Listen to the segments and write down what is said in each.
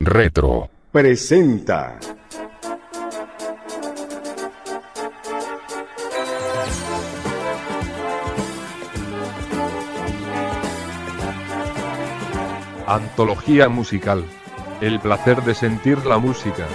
Retro presenta Antología musical. El placer de sentir la música.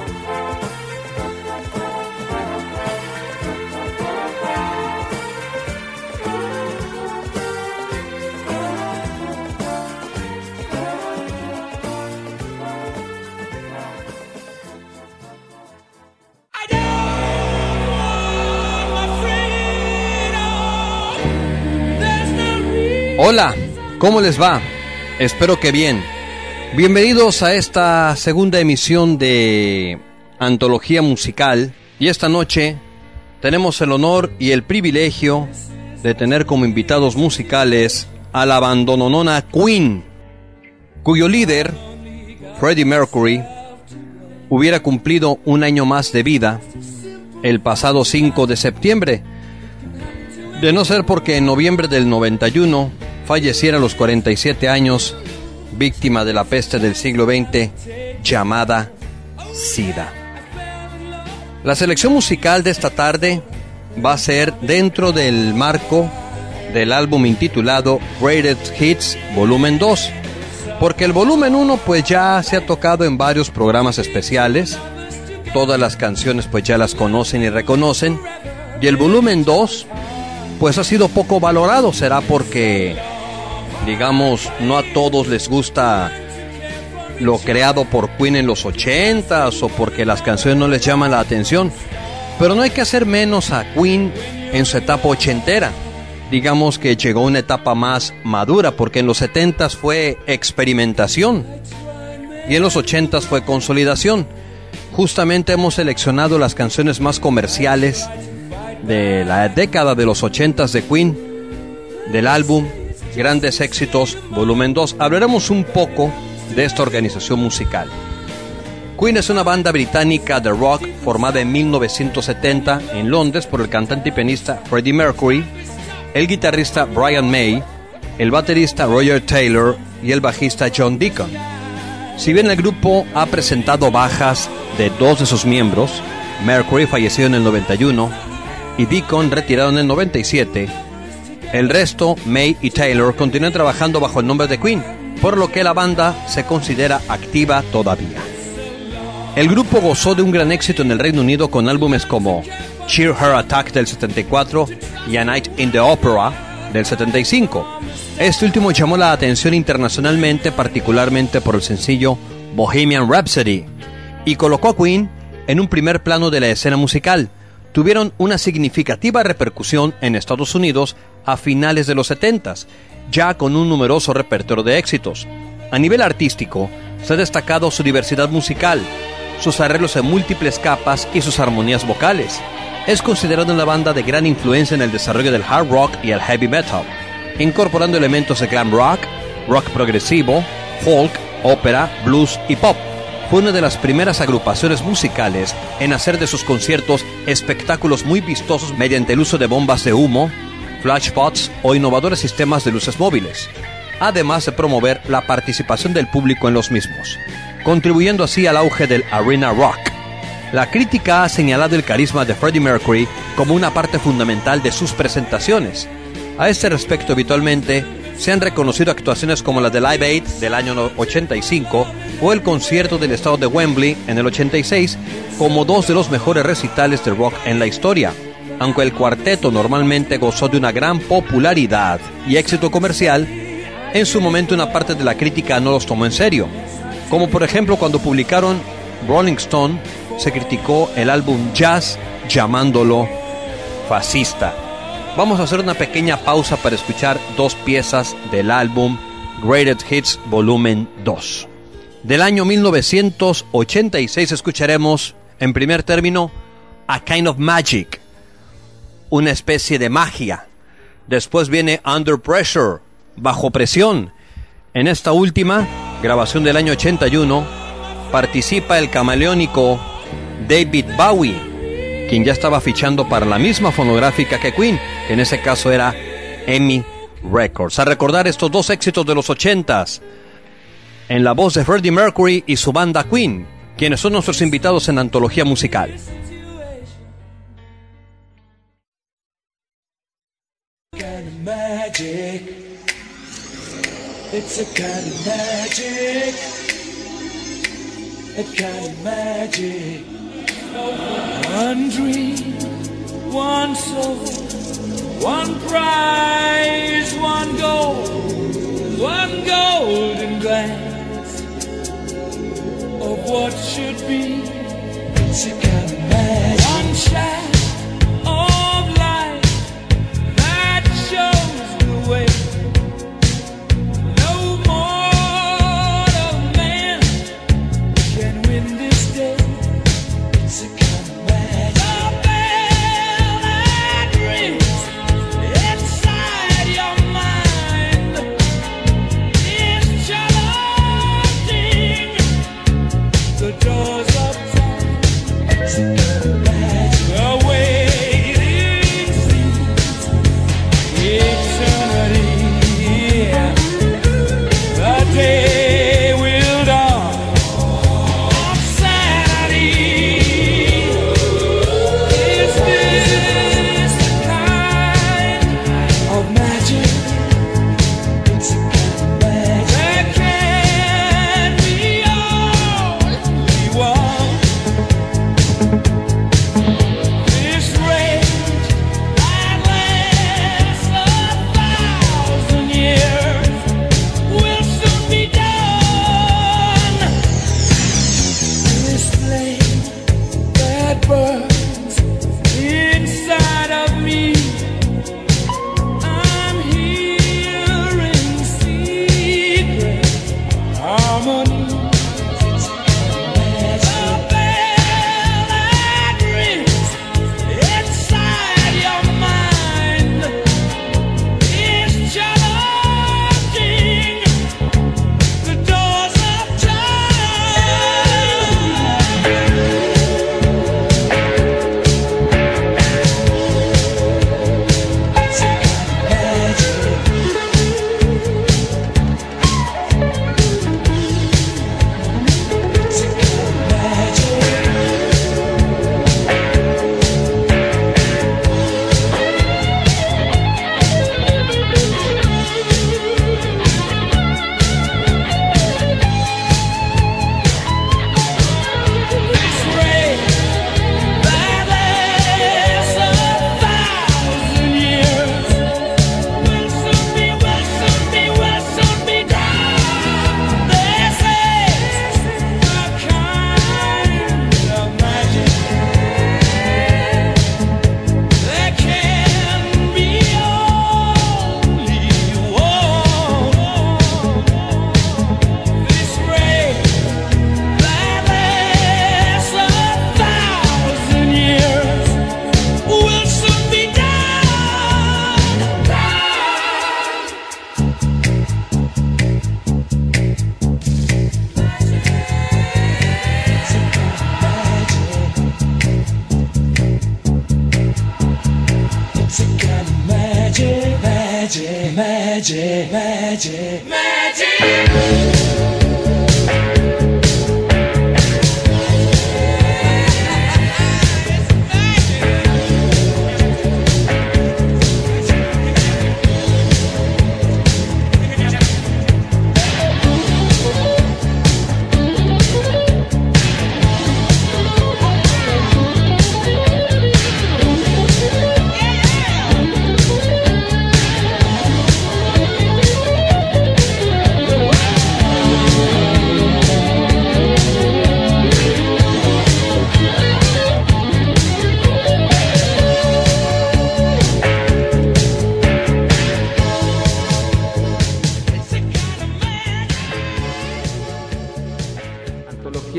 ¿Cómo les va? Espero que bien. Bienvenidos a esta segunda emisión de Antología Musical y esta noche tenemos el honor y el privilegio de tener como invitados musicales a la abandononona Queen, cuyo líder, Freddie Mercury, hubiera cumplido un año más de vida el pasado 5 de septiembre, de no ser porque en noviembre del 91 falleciera a los 47 años, víctima de la peste del siglo XX llamada SIDA. La selección musical de esta tarde va a ser dentro del marco del álbum intitulado Greatest Hits Volumen 2, porque el volumen 1 pues ya se ha tocado en varios programas especiales, todas las canciones pues ya las conocen y reconocen, y el volumen 2 pues ha sido poco valorado, será porque digamos, no a todos les gusta lo creado por Queen en los 80s o porque las canciones no les llaman la atención. Pero no hay que hacer menos a Queen en su etapa ochentera. Digamos que llegó una etapa más madura porque en los 70s fue experimentación y en los 80s fue consolidación. Justamente hemos seleccionado las canciones más comerciales de la década de los 80s de Queen, del álbum Grandes Éxitos, volumen 2, hablaremos un poco de esta organización musical. Queen es una banda británica de rock formada en 1970 en Londres por el cantante y pianista Freddie Mercury, el guitarrista Brian May, el baterista Roger Taylor y el bajista John Deacon. Si bien el grupo ha presentado bajas de dos de sus miembros, Mercury falleció en el 91 y Deacon retirado en el 97, el resto, May y Taylor, continúan trabajando bajo el nombre de Queen, por lo que la banda se considera activa todavía. El grupo gozó de un gran éxito en el Reino Unido con álbumes como Cheer Her Attack del 74 y A Night in the Opera del 75. Este último llamó la atención internacionalmente, particularmente por el sencillo Bohemian Rhapsody, y colocó a Queen en un primer plano de la escena musical. Tuvieron una significativa repercusión en Estados Unidos a finales de los 70, ya con un numeroso repertorio de éxitos. A nivel artístico, se ha destacado su diversidad musical, sus arreglos en múltiples capas y sus armonías vocales. Es considerado una banda de gran influencia en el desarrollo del hard rock y el heavy metal, incorporando elementos de glam rock, rock progresivo, folk, ópera, blues y pop. Fue una de las primeras agrupaciones musicales en hacer de sus conciertos espectáculos muy vistosos mediante el uso de bombas de humo, flashpots o innovadores sistemas de luces móviles, además de promover la participación del público en los mismos, contribuyendo así al auge del arena rock. La crítica ha señalado el carisma de Freddie Mercury como una parte fundamental de sus presentaciones. A este respecto, habitualmente se han reconocido actuaciones como la de Live Aid del año 85 o el concierto del estado de Wembley en el 86 como dos de los mejores recitales de rock en la historia aunque el cuarteto normalmente gozó de una gran popularidad y éxito comercial, en su momento una parte de la crítica no los tomó en serio. Como por ejemplo cuando publicaron Rolling Stone, se criticó el álbum Jazz llamándolo fascista. Vamos a hacer una pequeña pausa para escuchar dos piezas del álbum Greatest Hits Volumen 2. del año 1986 escucharemos en primer término A Kind of Magic, una especie de magia. Después viene Under Pressure, bajo presión. En esta última, grabación del año 81, participa el camaleónico David Bowie, quien ya estaba fichando para la misma fonográfica que Queen, que en ese caso era Emmy Records. A recordar estos dos éxitos de los ochentas, en la voz de Freddie Mercury y su banda Queen, quienes son nuestros invitados en Antología Musical. One dream, one soul, one prize, one goal, one golden glance of what should be. A kind of. One.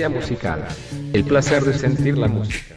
Musical. El placer de sentir la música.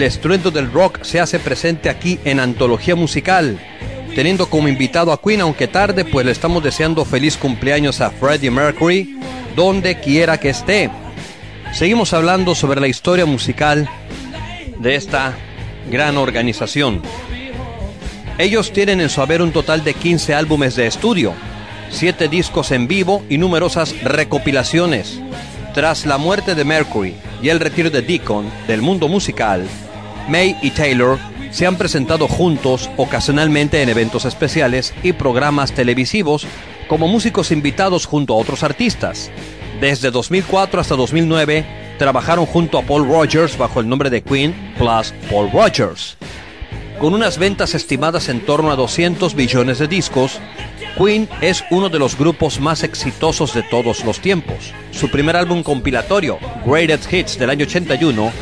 El estruendo del rock se hace presente aquí en Antología Musical, teniendo como invitado a Queen, aunque tarde, pues le estamos deseando feliz cumpleaños a Freddie Mercury, donde quiera que esté. Seguimos hablando sobre la historia musical de esta gran organización. Ellos tienen en su haber un total de 15 álbumes de estudio, 7 discos en vivo y numerosas recopilaciones. Tras la muerte de Mercury y el retiro de Deacon del mundo musical, May y Taylor se han presentado juntos ocasionalmente en eventos especiales y programas televisivos como músicos invitados junto a otros artistas. Desde 2004 hasta 2009 trabajaron junto a Paul Rogers bajo el nombre de Queen plus Paul Rogers. Con unas ventas estimadas en torno a 200 billones de discos, Queen es uno de los grupos más exitosos de todos los tiempos. Su primer álbum compilatorio, Greatest Hits del año 81,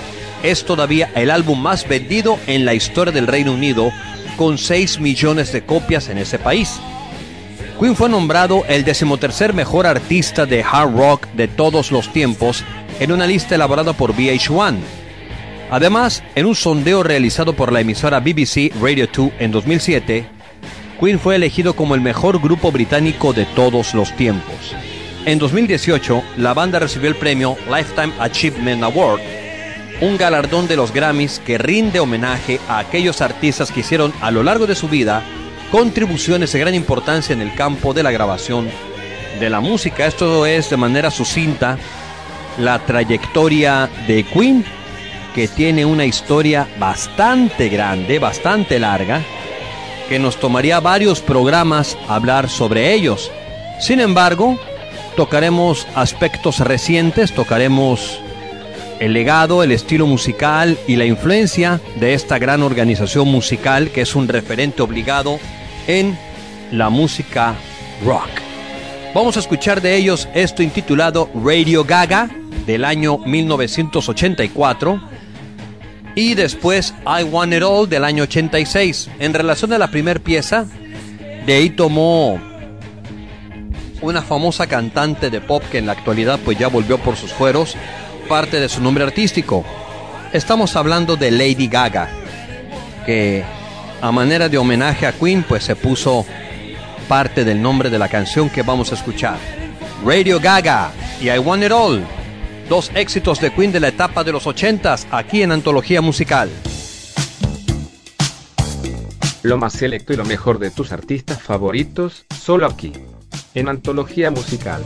es todavía el álbum más vendido en la historia del Reino Unido, con 6 millones de copias en ese país. Queen fue nombrado el decimotercer mejor artista de hard rock de todos los tiempos en una lista elaborada por VH1. Además, en un sondeo realizado por la emisora BBC Radio 2 en 2007, Queen fue elegido como el mejor grupo británico de todos los tiempos. En 2018, la banda recibió el premio Lifetime Achievement Award, un galardón de los Grammys que rinde homenaje a aquellos artistas que hicieron a lo largo de su vida contribuciones de gran importancia en el campo de la grabación de la música. Esto es de manera sucinta la trayectoria de Queen, que tiene una historia bastante grande, bastante larga, que nos tomaría varios programas hablar sobre ellos. Sin embargo, tocaremos aspectos recientes, tocaremos el legado, el estilo musical y la influencia de esta gran organización musical que es un referente obligado en la música rock. Vamos a escuchar de ellos esto intitulado Radio Gaga del año 1984 y después I Want It All del año 86. En relación a la primera pieza, de ahí tomó una famosa cantante de pop que en la actualidad pues ya volvió por sus fueros, parte de su nombre artístico. Estamos hablando de Lady Gaga, que a manera de homenaje a Queen pues se puso parte del nombre de la canción que vamos a escuchar. Radio Gaga y I Want It All, dos éxitos de Queen de la etapa de los 80s aquí en Antología Musical. Lo más selecto y lo mejor de tus artistas favoritos, solo aquí, en Antología Musical.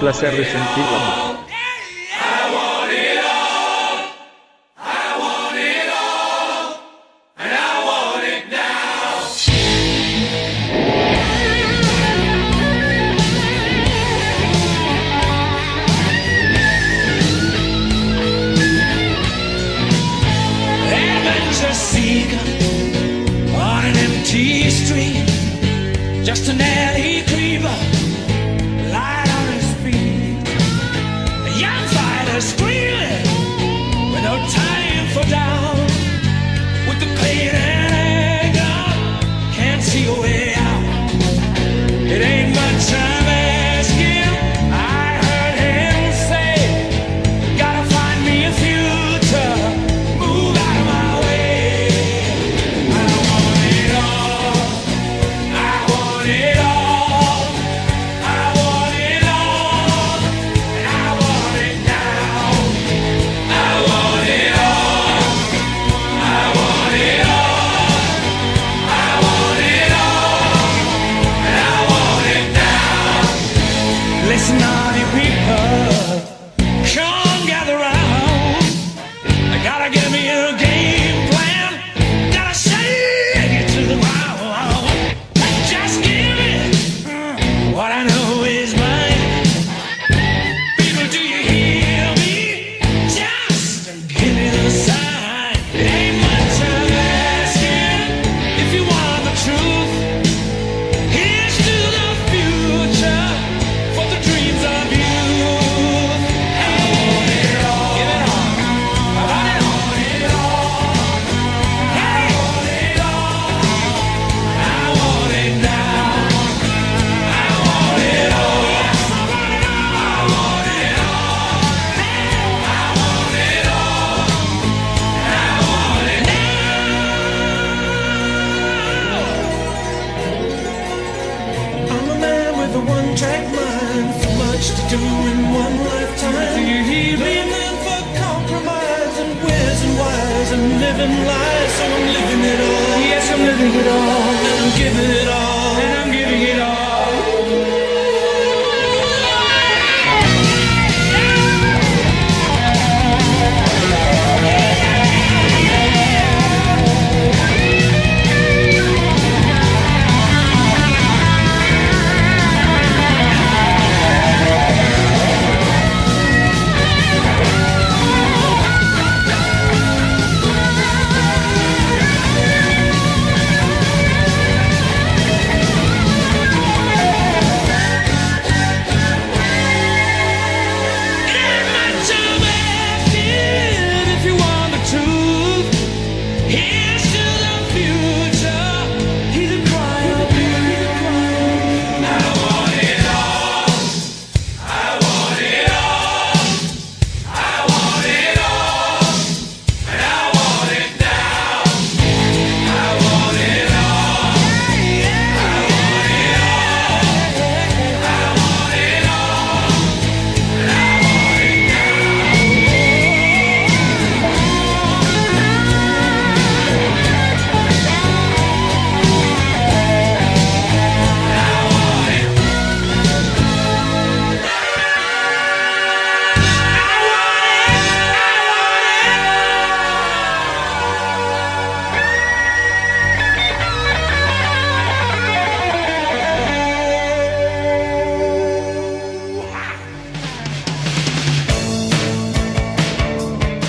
Placer de sentir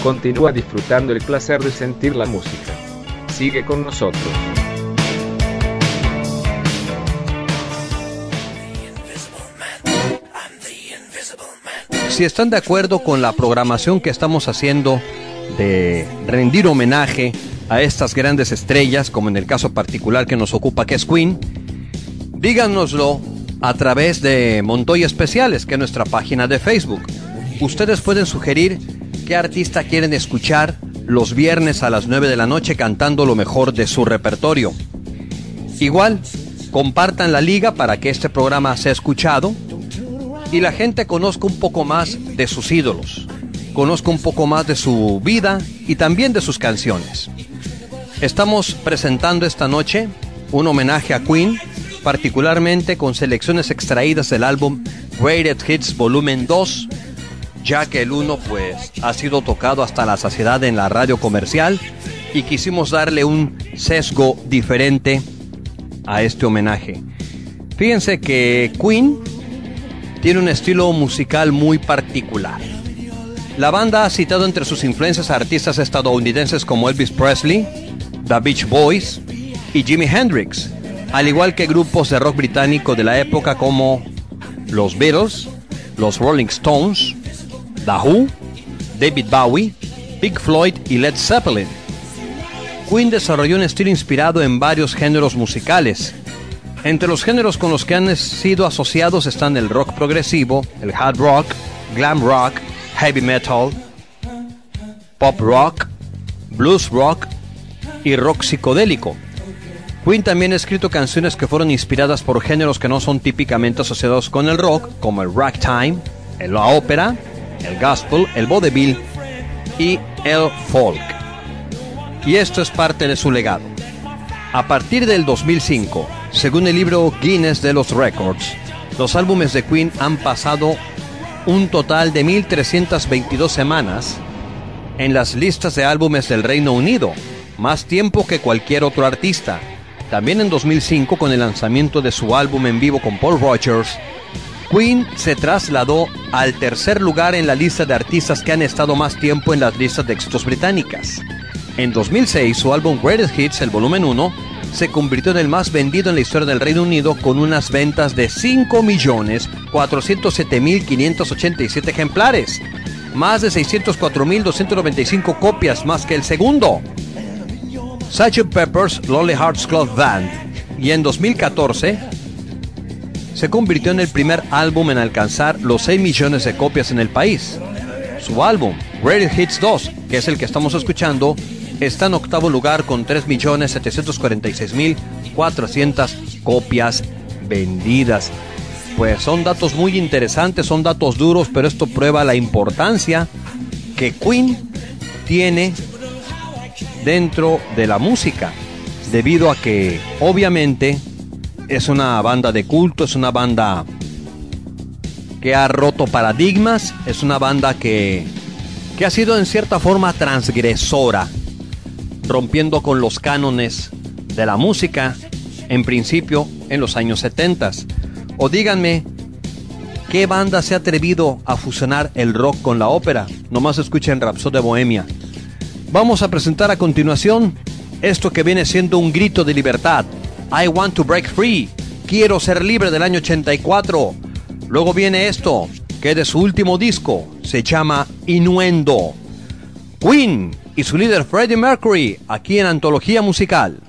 Continúa disfrutando el placer de sentir la música. Sigue con nosotros. Si están de acuerdo con la programación que estamos haciendo de rendir homenaje a estas grandes estrellas, como en el caso particular que nos ocupa que es Queen, díganoslo a través de Montoya Especiales, que es nuestra página de Facebook. Ustedes pueden sugerir qué artista quieren escuchar los viernes a las 9 de la noche cantando lo mejor de su repertorio. Igual, compartan la liga para que este programa sea escuchado y la gente conozca un poco más de sus ídolos, conozca un poco más de su vida y también de sus canciones. Estamos presentando esta noche un homenaje a Queen, particularmente con selecciones extraídas del álbum Rated Hits Volumen 2, ya que el 1 pues ha sido tocado hasta la saciedad en la radio comercial y quisimos darle un sesgo diferente a este homenaje. Fíjense que Queen tiene un estilo musical muy particular. La banda ha citado entre sus influencias a artistas estadounidenses como Elvis Presley, The Beach Boys y Jimi Hendrix, al igual que grupos de rock británico de la época como los Beatles, los Rolling Stones, The Who, David Bowie, Pink Floyd y Led Zeppelin. Queen desarrolló un estilo inspirado en varios géneros musicales. Entre los géneros con los que han sido asociados están el rock progresivo, el hard rock, glam rock, heavy metal, pop rock, blues rock y rock psicodélico. Queen también ha escrito canciones que fueron inspiradas por géneros que no son típicamente asociados con el rock, como el ragtime, la ópera, el gospel, el vaudeville y el folk. Y esto es parte de su legado. A partir del 2005, según el libro Guinness de los Records, los álbumes de Queen han pasado un total de 1.322 semanas en las listas de álbumes del Reino Unido, más tiempo que cualquier otro artista. También en 2005, con el lanzamiento de su álbum en vivo con Paul Rogers, Queen se trasladó al tercer lugar en la lista de artistas que han estado más tiempo en las listas de éxitos británicas. En 2006, su álbum Greatest Hits, el volumen 1, se convirtió en el más vendido en la historia del Reino Unido con unas ventas de 5.407.587 ejemplares, más de 604.295 copias más que el segundo. Sgt. Pepper's Lonely Hearts Club Band y en 2014 se convirtió en el primer álbum en alcanzar los 6 millones de copias en el país. Su álbum, Greatest Hits 2, que es el que estamos escuchando, está en octavo lugar con 3.746.400 copias vendidas. Pues son datos muy interesantes, son datos duros, pero esto prueba la importancia que Queen tiene dentro de la música, debido a que obviamente es una banda de culto, es una banda que ha roto paradigmas, es una banda que, que ha sido en cierta forma transgresora, rompiendo con los cánones de la música, en principio en los años 70. O díganme, ¿qué banda se ha atrevido a fusionar el rock con la ópera? Nomás escuchen Rhapsody de Bohemia. Vamos a presentar a continuación esto que viene siendo un grito de libertad. I want to break free. Quiero ser libre del año 84. Luego viene esto, que de su último disco se llama Innuendo. Queen y su líder Freddie Mercury aquí en Antología Musical.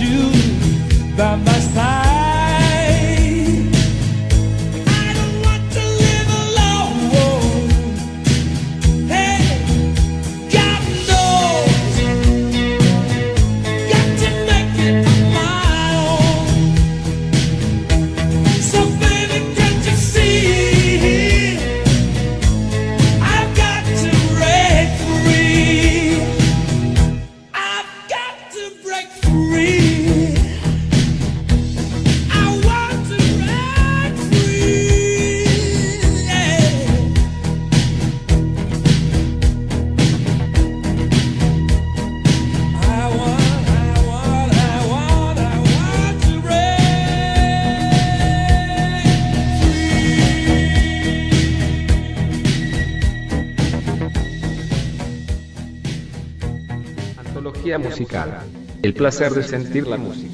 You by my placer de sentir la música.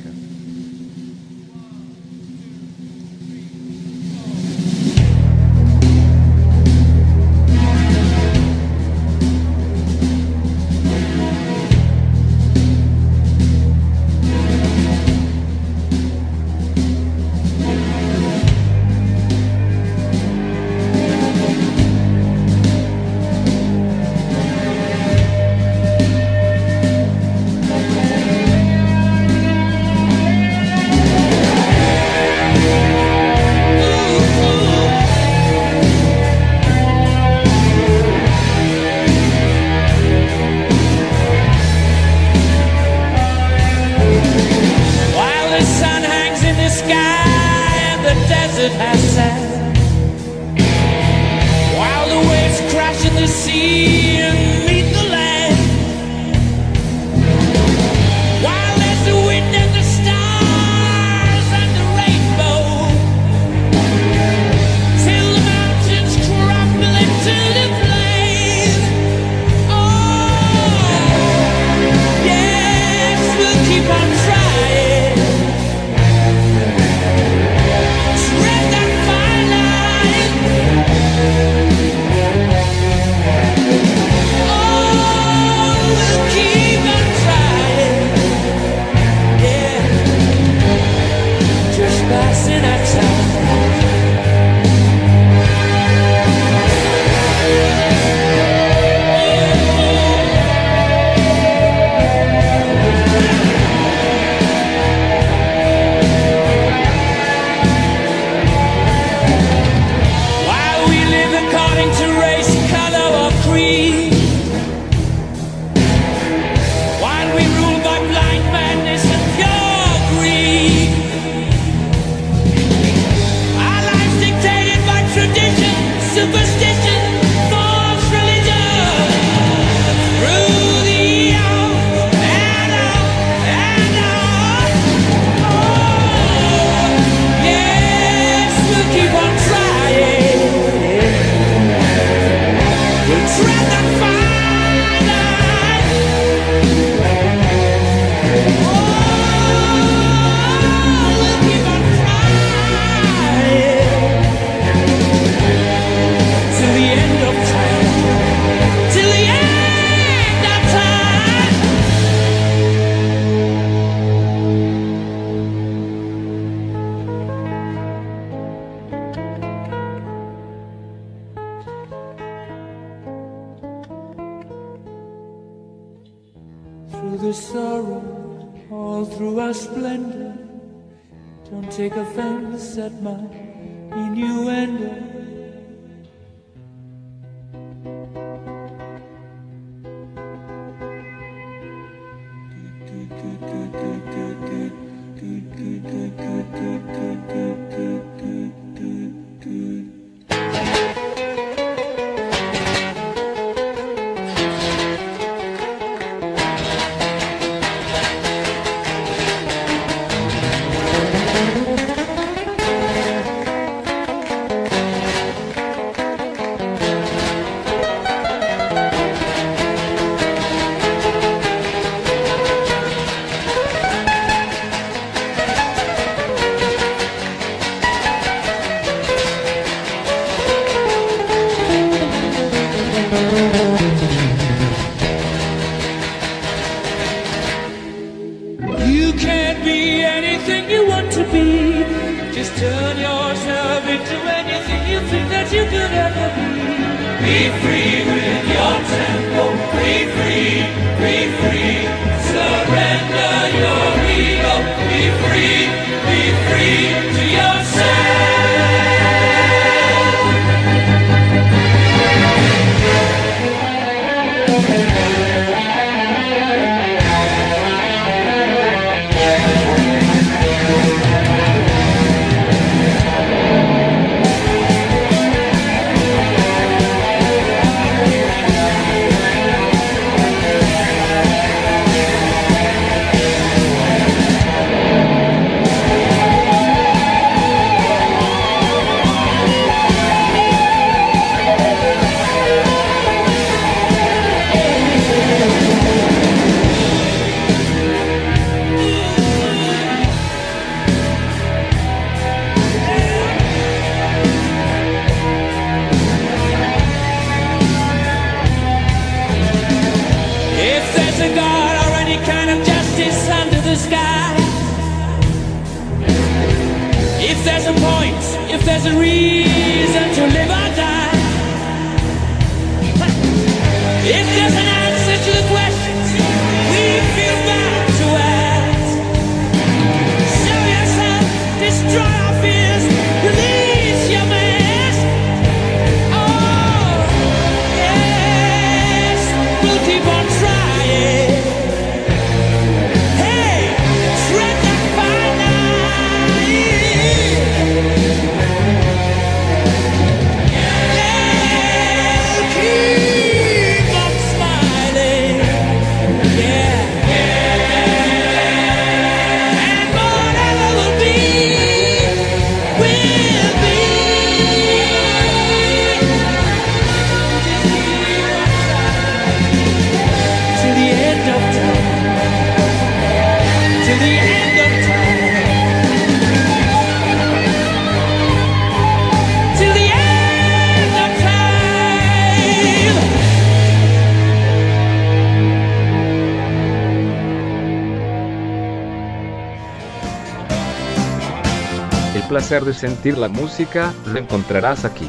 Placer de sentir la música lo encontrarás aquí,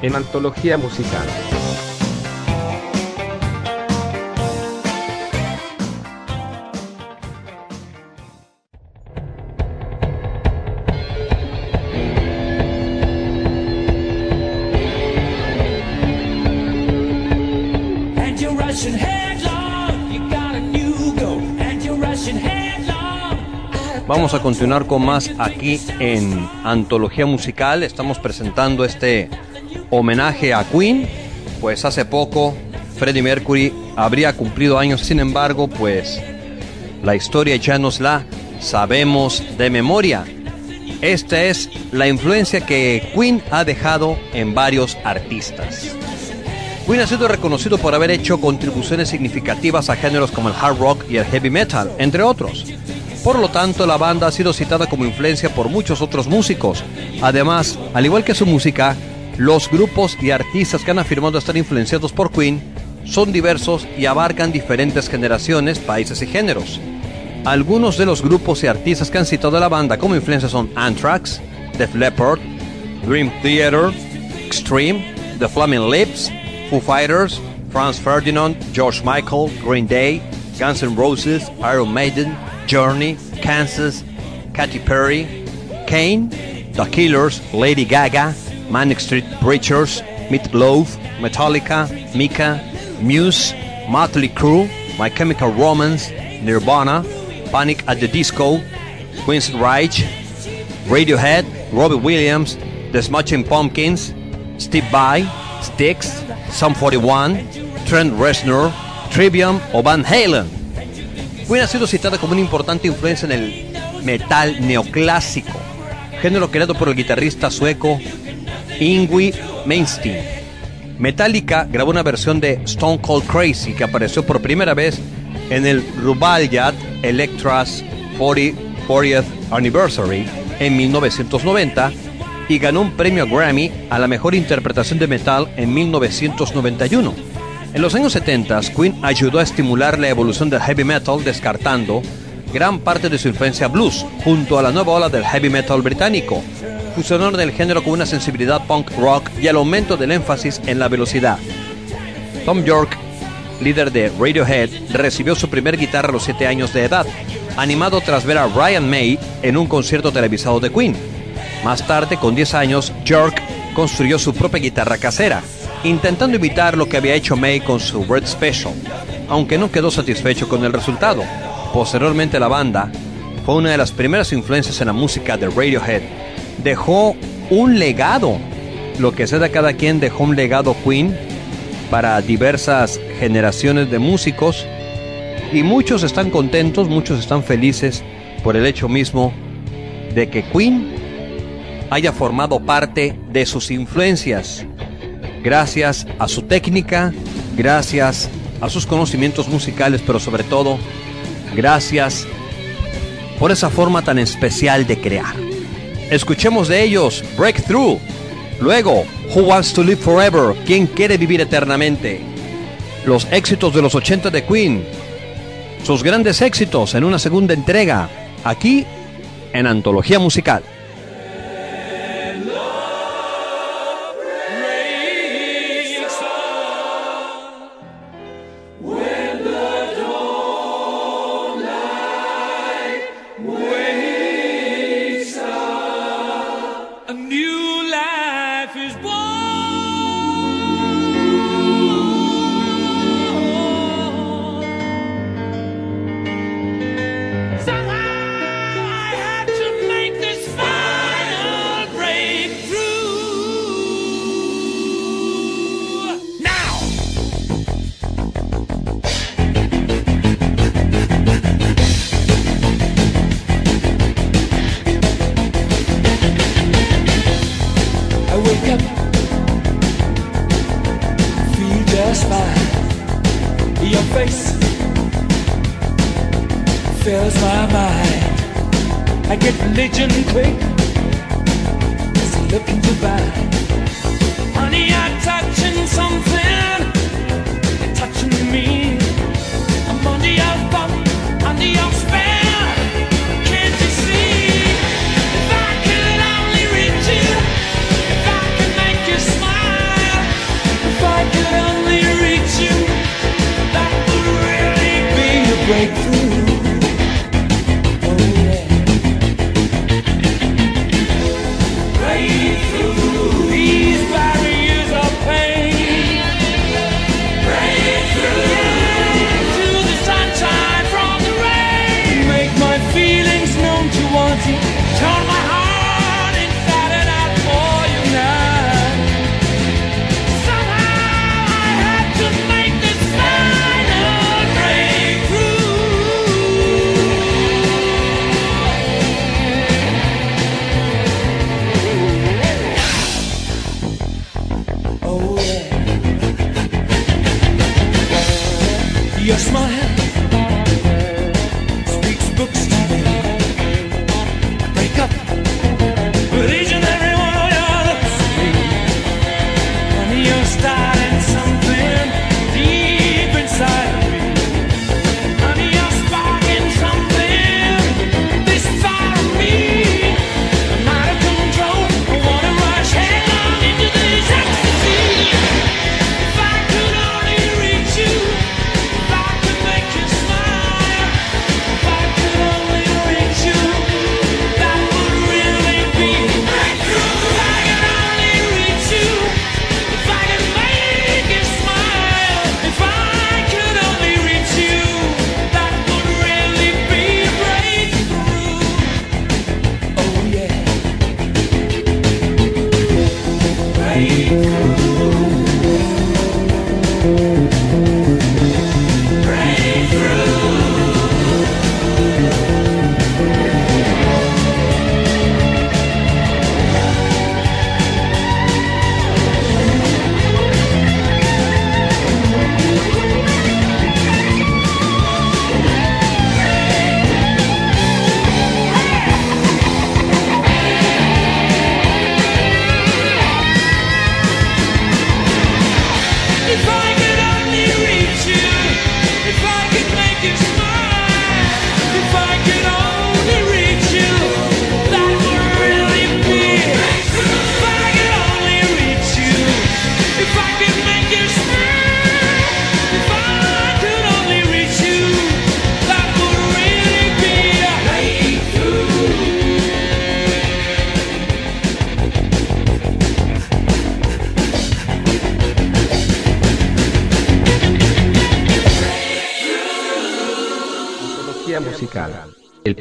en Antología Musical. A continuar con más aquí en Antología Musical. Estamos presentando este homenaje a Queen. Pues hace poco Freddie Mercury habría cumplido años, sin embargo, pues la historia ya nos la sabemos de memoria. Esta es la influencia que Queen ha dejado en varios artistas. Queen ha sido reconocido por haber hecho contribuciones significativas a géneros como el hard rock y el heavy metal, entre otros. Por lo tanto, la banda ha sido citada como influencia por muchos otros músicos. Además, al igual que su música, los grupos y artistas que han afirmado estar influenciados por Queen son diversos y abarcan diferentes generaciones, países y géneros. Algunos de los grupos y artistas que han citado a la banda como influencia son Anthrax, Def Leppard, Dream Theater, Extreme, The Flaming Lips, Foo Fighters, Franz Ferdinand, George Michael, Green Day, Guns N' Roses, Iron Maiden, Journey, Kansas, Katy Perry, Kane, The Killers, Lady Gaga, Manic Street Preachers, Meatloaf, Metallica, Mika, Muse, Motley Crue, My Chemical Romance, Nirvana, Panic at the Disco, Queen's Reich, Radiohead, Robbie Williams, The Smashing Pumpkins, Steve Vai, Styx, Sum 41, Trent Reznor, Trivium or Van Halen. Ha sido citada como una importante influencia en el metal neoclásico, género creado por el guitarrista sueco Yngwie Malmsteen. Metallica grabó una versión de Stone Cold Crazy que apareció por primera vez en el Rubaiyat Electra's 40 40th Anniversary en 1990 y ganó un premio Grammy a la mejor interpretación de metal en 1991. En los años 70, Queen ayudó a estimular la evolución del heavy metal descartando gran parte de su influencia blues junto a la nueva ola del heavy metal británico, fusionaron el género con una sensibilidad punk rock y el aumento del énfasis en la velocidad. Tom York, líder de Radiohead, recibió su primer guitarra a los 7 años de edad, animado tras ver a Ryan May en un concierto televisado de Queen. Más tarde, con 10 años, York construyó su propia guitarra casera, intentando imitar lo que había hecho May con su Red Special, aunque no quedó satisfecho con el resultado. Posteriormente la banda fue una de las primeras influencias en la música de Radiohead. Dejó un legado. Lo que sea de cada quien dejó un legado Queen para diversas generaciones de músicos y muchos están contentos, muchos están felices por el hecho mismo de que Queen haya formado parte de sus influencias gracias a su técnica, gracias a sus conocimientos musicales, pero sobre todo gracias por esa forma tan especial de crear. Escuchemos de ellos Breakthrough, luego Who Wants to Live Forever, ¿Quién quiere vivir eternamente? Los éxitos de los 80 de Queen, sus grandes éxitos en una segunda entrega, aquí en Antología Musical. religion quick? Is he looking to buy? Honey, I'm touching something. You're touching me. I'm on the up, on the up.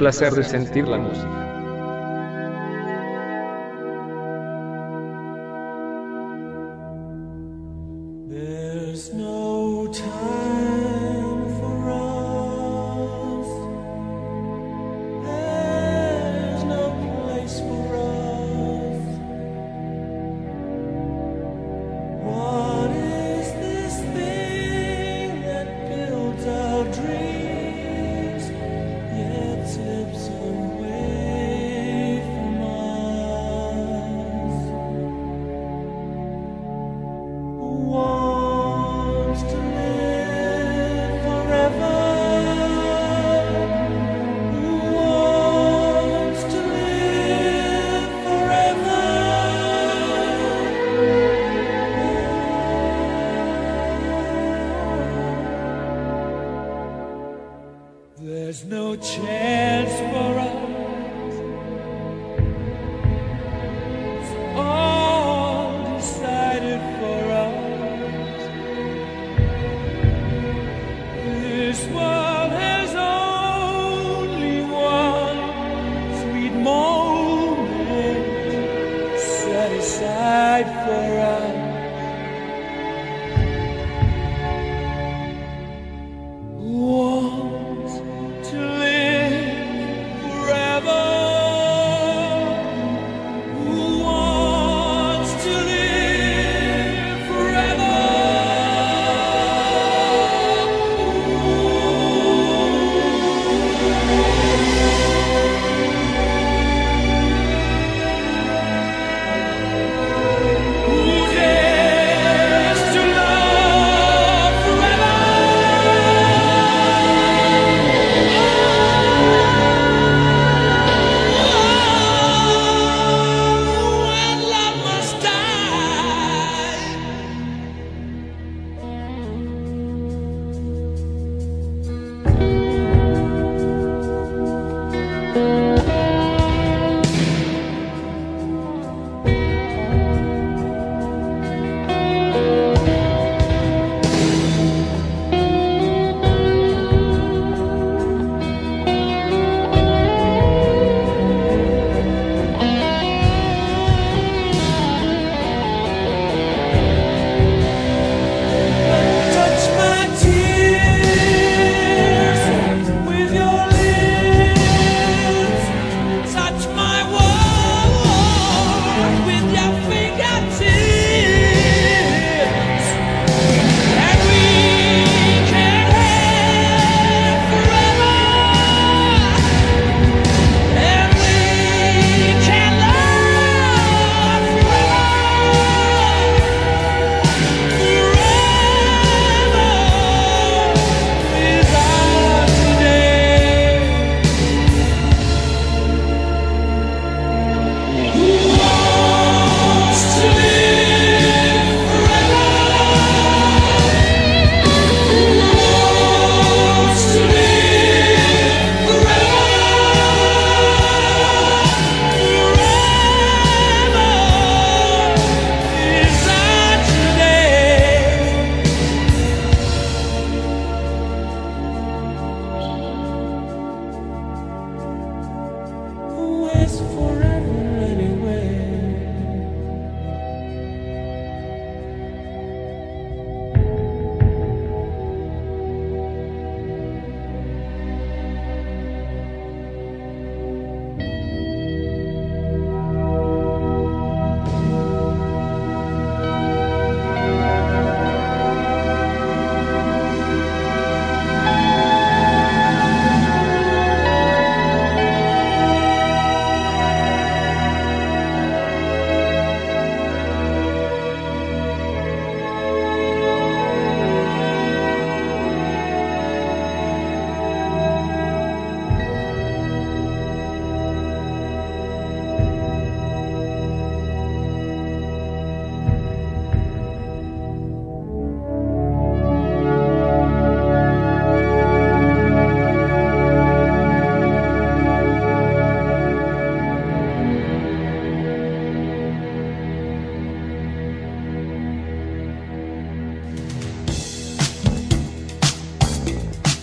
placer de sentir la música.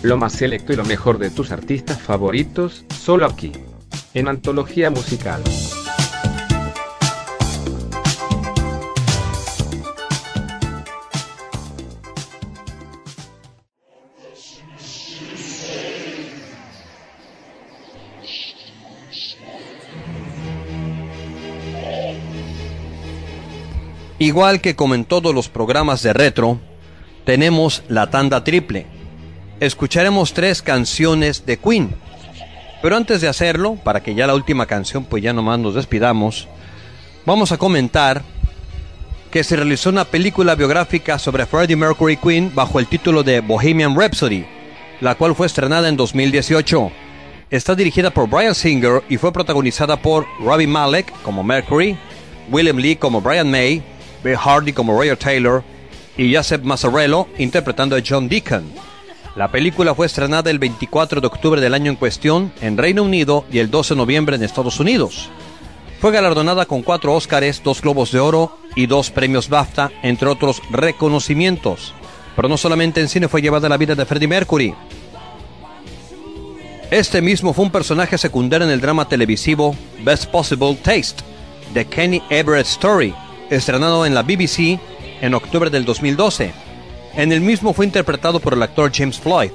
Lo más selecto y lo mejor de tus artistas favoritos, solo aquí. En Antología Musical. Igual que como en todos los programas de retro, tenemos la tanda triple. Escucharemos tres canciones de Queen. Pero antes de hacerlo, para que ya la última canción pues ya nomás nos despidamos, vamos a comentar que se realizó una película biográfica sobre Freddie Mercury Queen bajo el título de Bohemian Rhapsody, la cual fue estrenada en 2018. Está dirigida por Brian Singer y fue protagonizada por Robbie Malek como Mercury, William Lee como Brian May, Bill Hardy como Roger Taylor y Joseph Mazzarello interpretando a John Deacon. La película fue estrenada el 24 de octubre del año en cuestión en Reino Unido y el 12 de noviembre en Estados Unidos. Fue galardonada con cuatro Óscares, dos Globos de Oro y dos premios BAFTA, entre otros reconocimientos. Pero no solamente en cine fue llevada la vida de Freddie Mercury. Este mismo fue un personaje secundario en el drama televisivo Best Possible Taste, de Kenny Everett Story, estrenado en la BBC en octubre del 2012. En el mismo fue interpretado por el actor James Floyd.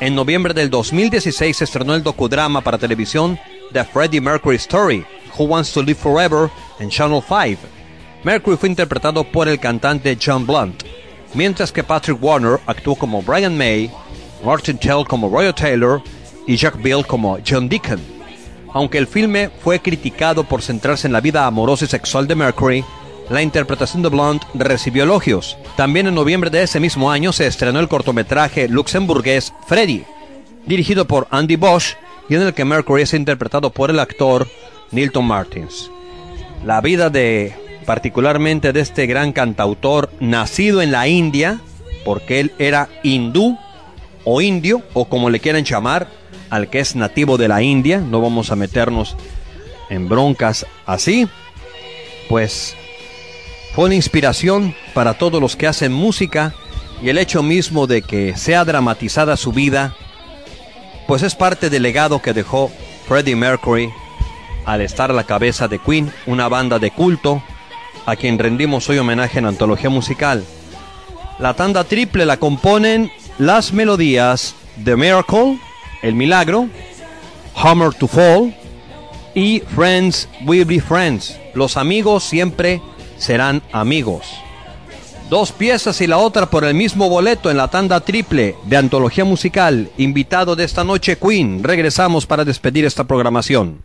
En noviembre del 2016 se estrenó el docudrama para televisión The Freddie Mercury Story, Who Wants to Live Forever, en Channel 5. Mercury fue interpretado por el cantante John Blunt, mientras que Patrick Warner actuó como Brian May, Martin Tell como Royal Taylor y Jack Bill como John Deacon. Aunque el filme fue criticado por centrarse en la vida amorosa y sexual de Mercury, la interpretación de Blunt recibió elogios. También en noviembre de ese mismo año se estrenó el cortometraje luxemburgués Freddy, dirigido por Andy Bosch y en el que Mercury es interpretado por el actor Nilton Martins. La vida de, particularmente de este gran cantautor nacido en la India, porque él era hindú o indio, o como le quieran llamar, al que es nativo de la India, no vamos a meternos en broncas así, pues fue una inspiración para todos los que hacen música y el hecho mismo de que sea dramatizada su vida, pues es parte del legado que dejó Freddie Mercury al estar a la cabeza de Queen, una banda de culto a quien rendimos hoy homenaje en antología musical. La tanda triple la componen las melodías The Miracle, El Milagro, Hammer to Fall y Friends Will Be Friends. Los amigos siempre serán amigos. Dos piezas y la otra por el mismo boleto en la tanda triple de antología musical. Invitado de esta noche Queen. Regresamos para despedir esta programación.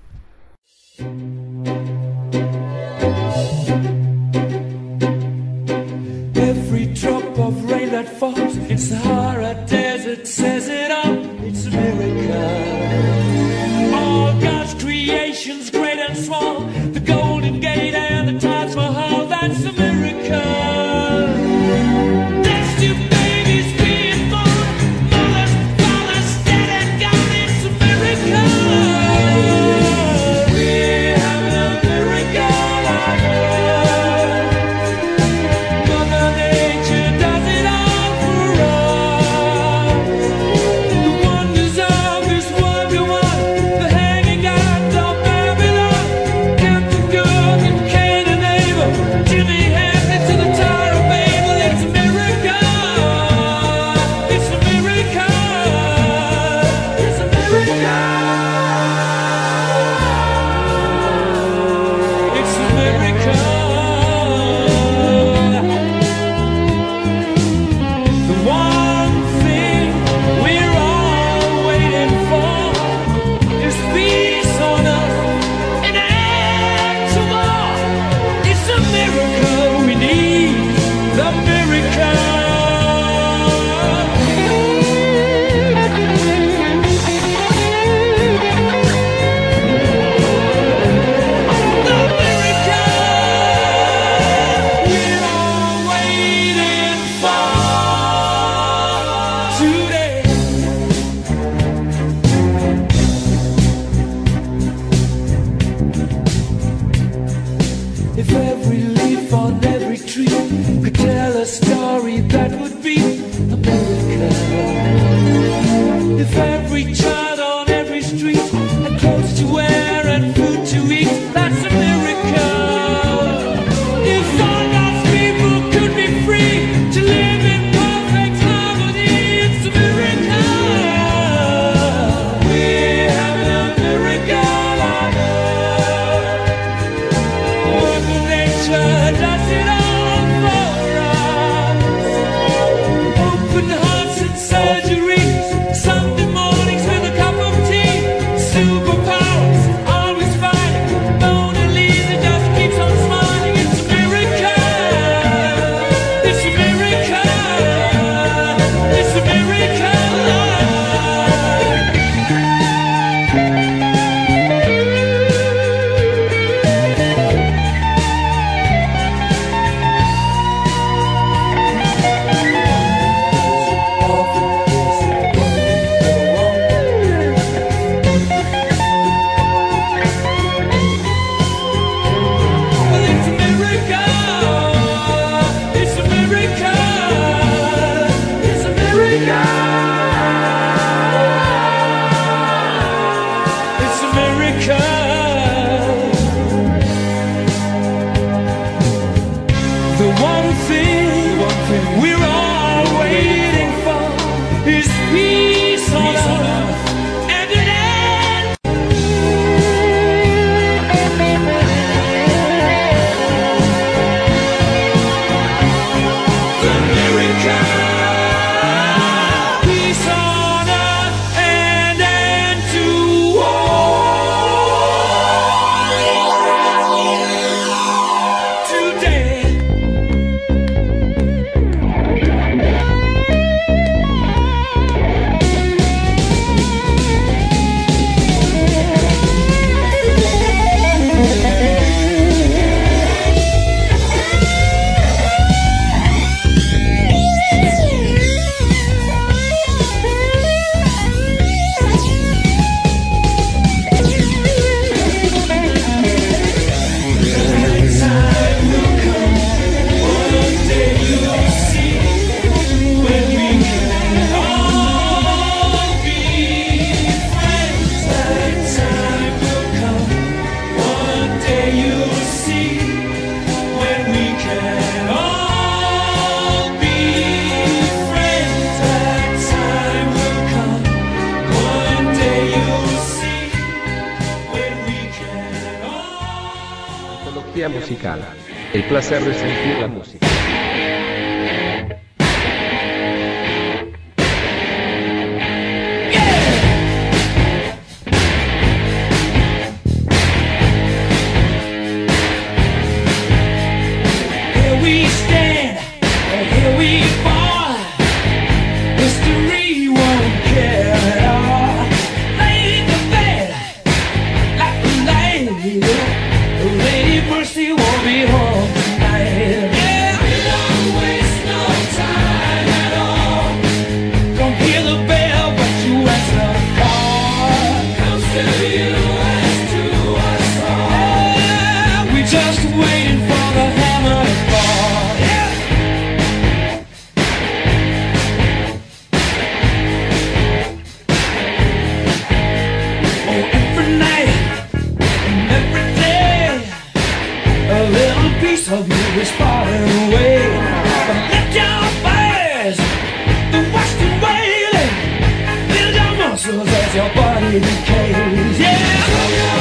your body decays. Yeah.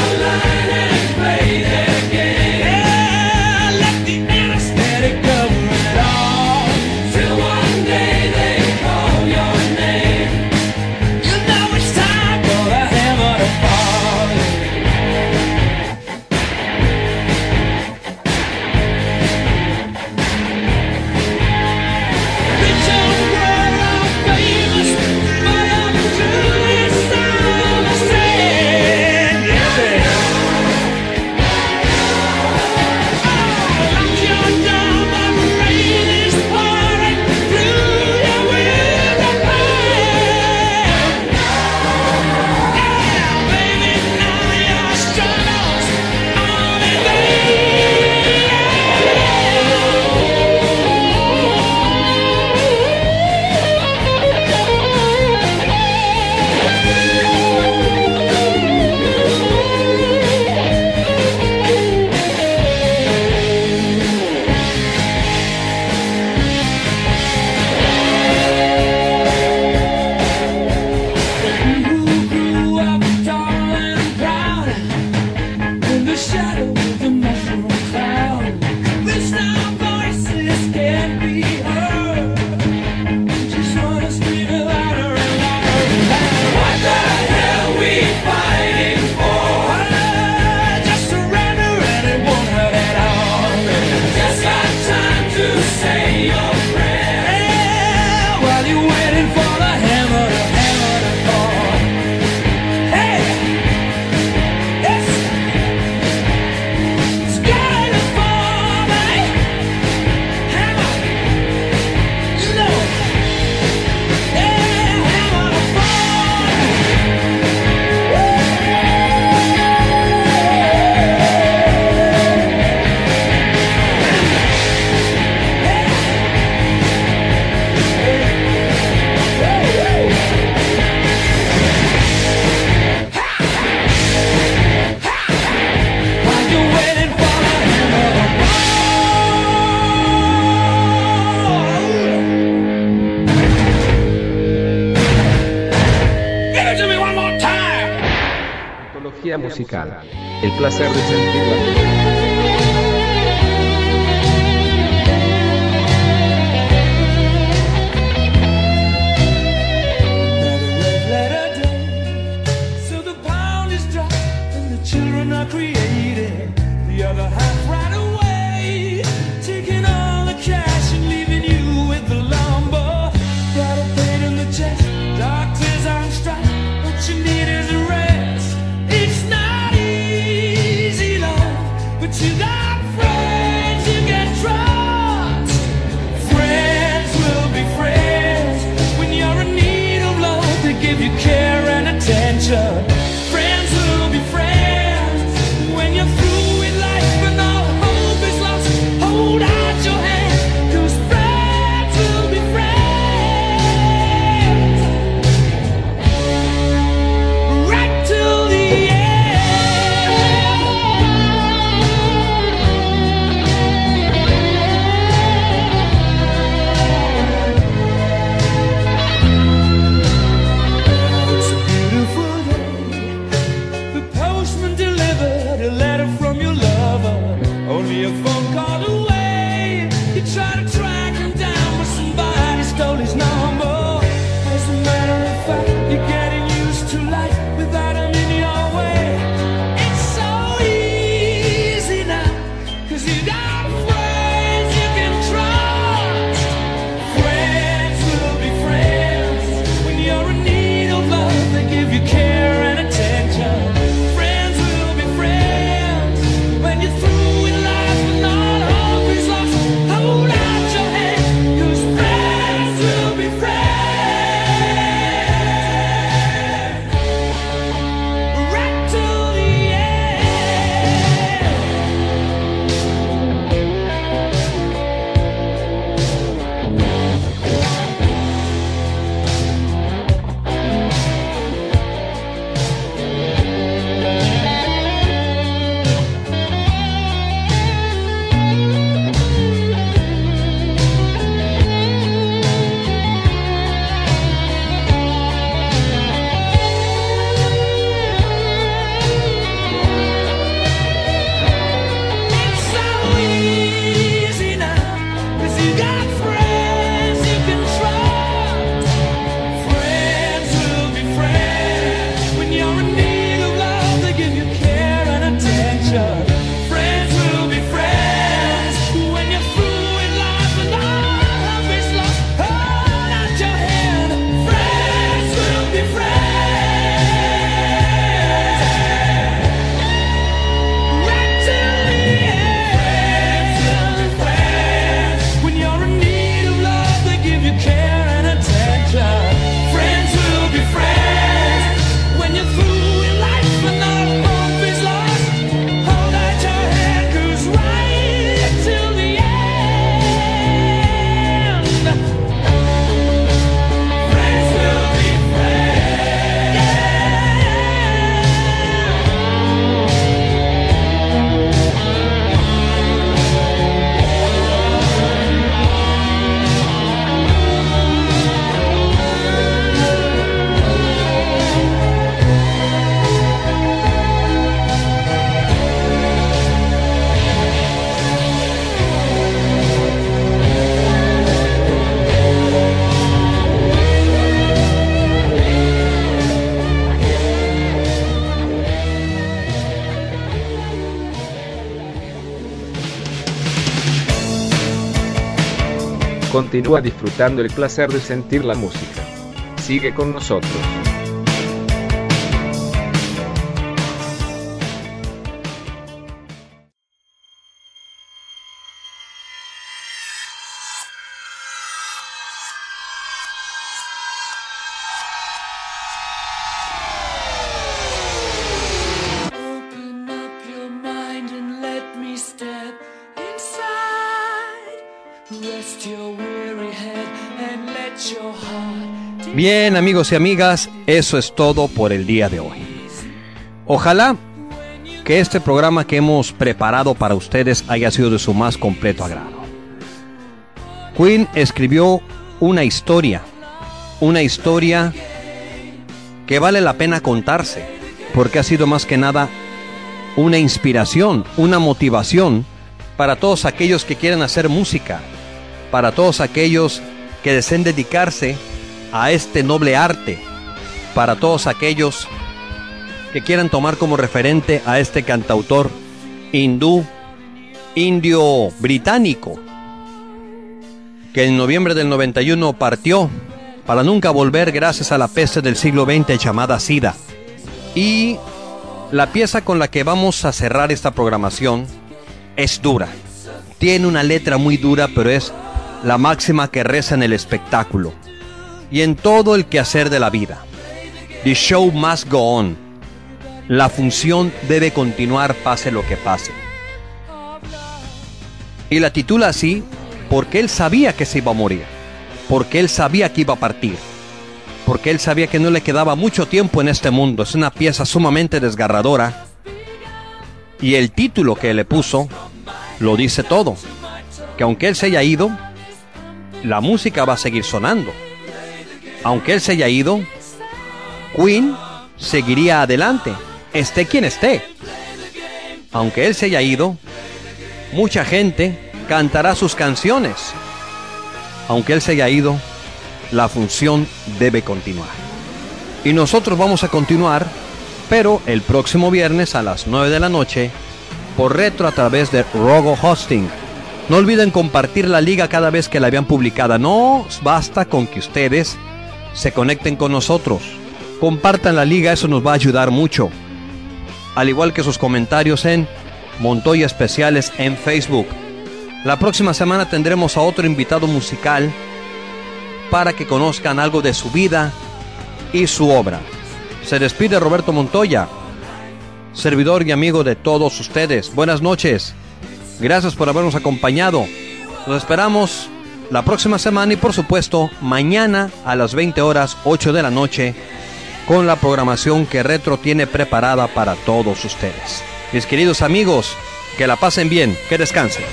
antología musical. El placer de sentirla. Continúa disfrutando el placer de sentir la música. Sigue con nosotros. Bien, amigos y amigas, eso es todo por el día de hoy. Ojalá que este programa que hemos preparado para ustedes haya sido de su más completo agrado. Queen escribió una historia, una historia que vale la pena contarse, porque ha sido más que nada una inspiración, una motivación para todos aquellos que quieren hacer música, para todos aquellos que deseen dedicarse a este noble arte, para todos aquellos que quieran tomar como referente a este cantautor hindú, indio británico, que en noviembre del 91 partió para nunca volver gracias a la peste del siglo XX llamada SIDA. Y la pieza con la que vamos a cerrar esta programación es dura. Tiene una letra muy dura, pero es la máxima que reza en el espectáculo y en todo el quehacer de la vida. The show must go on. La función debe continuar pase lo que pase. Y la titula así porque él sabía que se iba a morir, porque él sabía que iba a partir, porque él sabía que no le quedaba mucho tiempo en este mundo. Es una pieza sumamente desgarradora. Y el título que le puso lo dice todo. Que aunque él se haya ido, la música va a seguir sonando. Aunque él se haya ido, Queen seguiría adelante, esté quien esté. Aunque él se haya ido, mucha gente cantará sus canciones. Aunque él se haya ido, la función debe continuar. Y nosotros vamos a continuar, pero el próximo viernes a las 9 de la noche, por retro a través de Rogo Hosting. No olviden compartir la liga cada vez que la vean publicada. No basta con que ustedes se conecten con nosotros. Compartan la liga, eso nos va a ayudar mucho. Al igual que sus comentarios en Montoya Especiales en Facebook. La próxima semana tendremos a otro invitado musical para que conozcan algo de su vida y su obra. Se despide Roberto Montoya, servidor y amigo de todos ustedes. Buenas noches. Gracias por habernos acompañado. Los esperamos la próxima semana y por supuesto mañana a las 20 horas 8 de la noche con la programación que Retro tiene preparada para todos ustedes. Mis queridos amigos, que la pasen bien, que descansen.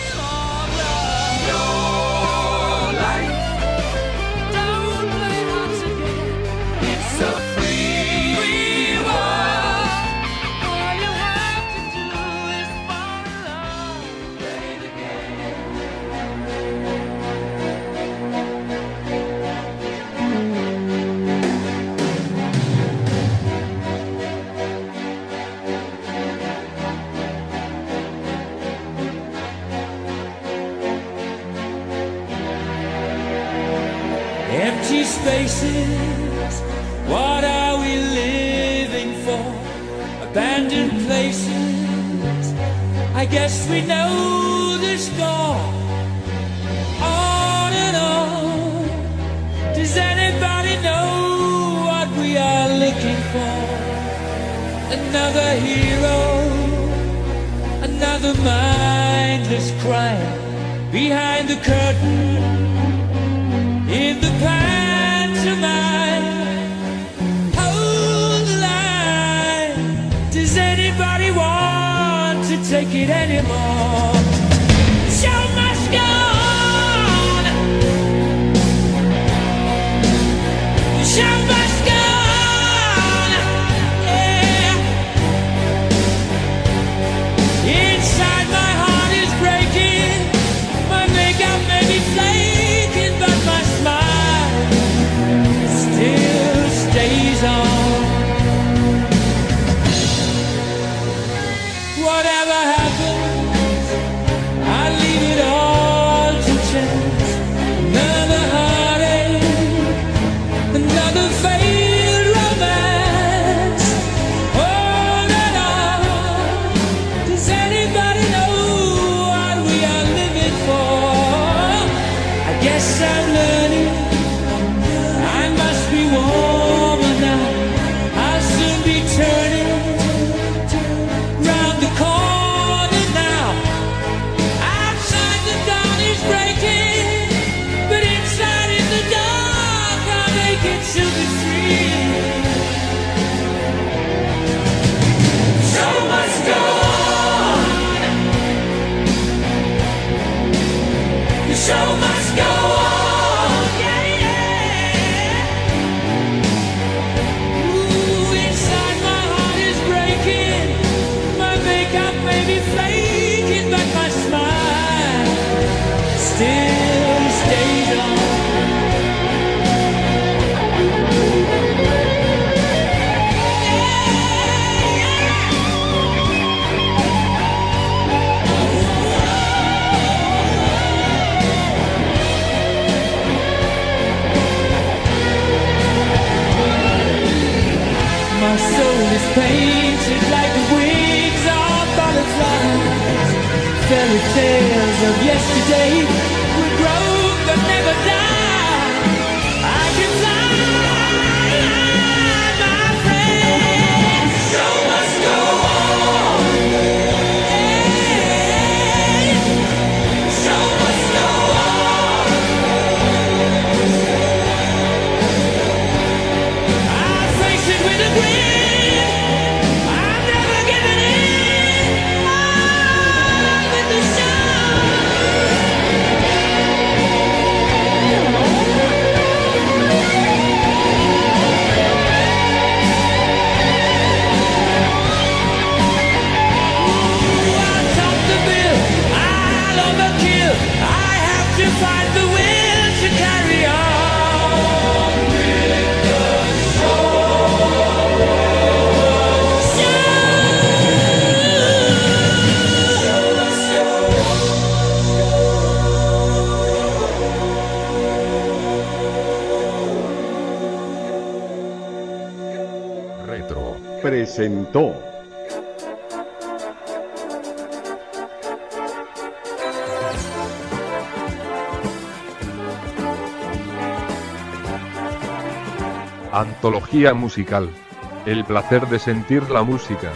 Musical. El placer de sentir la música.